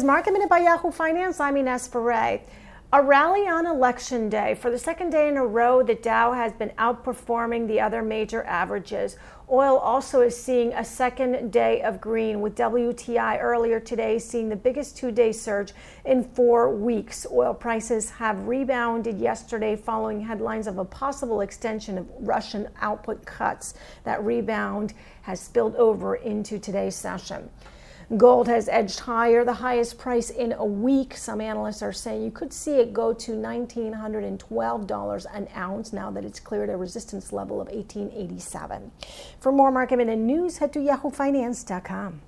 is Market Minute by Yahoo Finance. I'm Ines Ferre. A rally on election day. For the second day in a row, the Dow has been outperforming the other major averages. Oil also is seeing a second day of green, with WTI earlier today seeing the biggest two day surge in four weeks. Oil prices have rebounded yesterday following headlines of a possible extension of Russian output cuts. That rebound has spilled over into today's session. Gold has edged higher, the highest price in a week. Some analysts are saying you could see it go to $1,912 an ounce now that it's cleared a resistance level of 1887. For more market minute news, head to yahoofinance.com.